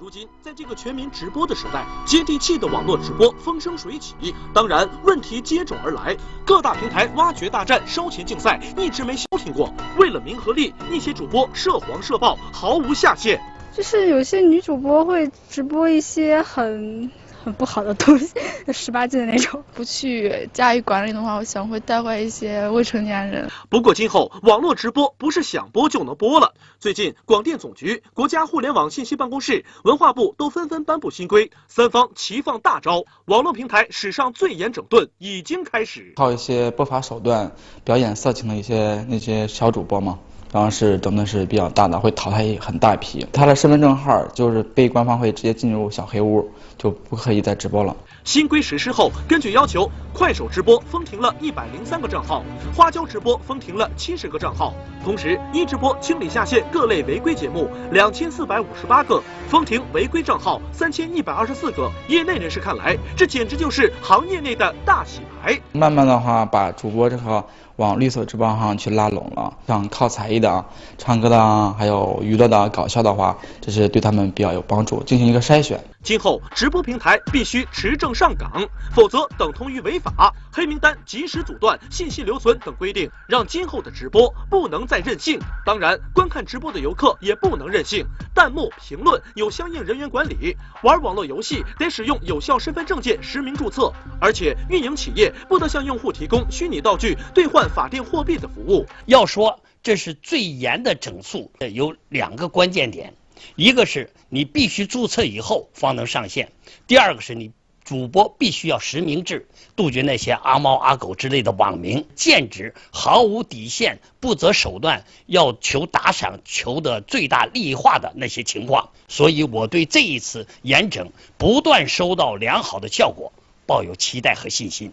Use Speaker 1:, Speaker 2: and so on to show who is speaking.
Speaker 1: 如今，在这个全民直播的时代，接地气的网络直播风生水起，当然问题接踵而来。各大平台挖掘大战、烧钱竞赛一直没消停过。为了名和利，一些主播涉黄涉暴，毫无下限。
Speaker 2: 就是有些女主播会直播一些很。很不好的东西，十八禁的那种，不去加以管理的话，我想会带坏一些未成年人。
Speaker 1: 不过今后网络直播不是想播就能播了。最近，广电总局、国家互联网信息办公室、文化部都纷纷颁布新规，三方齐放大招，网络平台史上最严整顿已经开始。
Speaker 3: 靠一些不法手段表演色情的一些那些小主播吗？然后是等的是比较大的，会淘汰很大一批。他的身份证号就是被官方会直接进入小黑屋，就不可以再直播了。
Speaker 1: 新规实施后，根据要求，快手直播封停了一百零三个账号，花椒直播封停了七十个账号，同时一直播清理下线各类违规节目两千四百五十八个，封停违规账号三千一百二十四个。业内人士看来，这简直就是行业内的大洗牌。
Speaker 3: 慢慢的话，把主播这个往绿色直播上去拉拢了，想靠才艺的、唱歌的，还有娱乐的、搞笑的话，这是对他们比较有帮助，进行一个筛选。
Speaker 1: 今后直播平台必须持证上岗，否则等同于违法。黑名单及时阻断信息留存等规定，让今后的直播不能再任性。当然，观看直播的游客也不能任性，弹幕评论有相应人员管理。玩网络游戏得使用有效身份证件实名注册，而且运营企业不得向用户提供虚拟道具兑换法定货币的服务。
Speaker 4: 要说这是最严的整肃，有两个关键点。一个是你必须注册以后方能上线，第二个是你主播必须要实名制，杜绝那些阿猫阿狗之类的网名，兼职毫无底线、不择手段要求打赏、求的最大利益化的那些情况。所以我对这一次严整不断收到良好的效果，抱有期待和信心。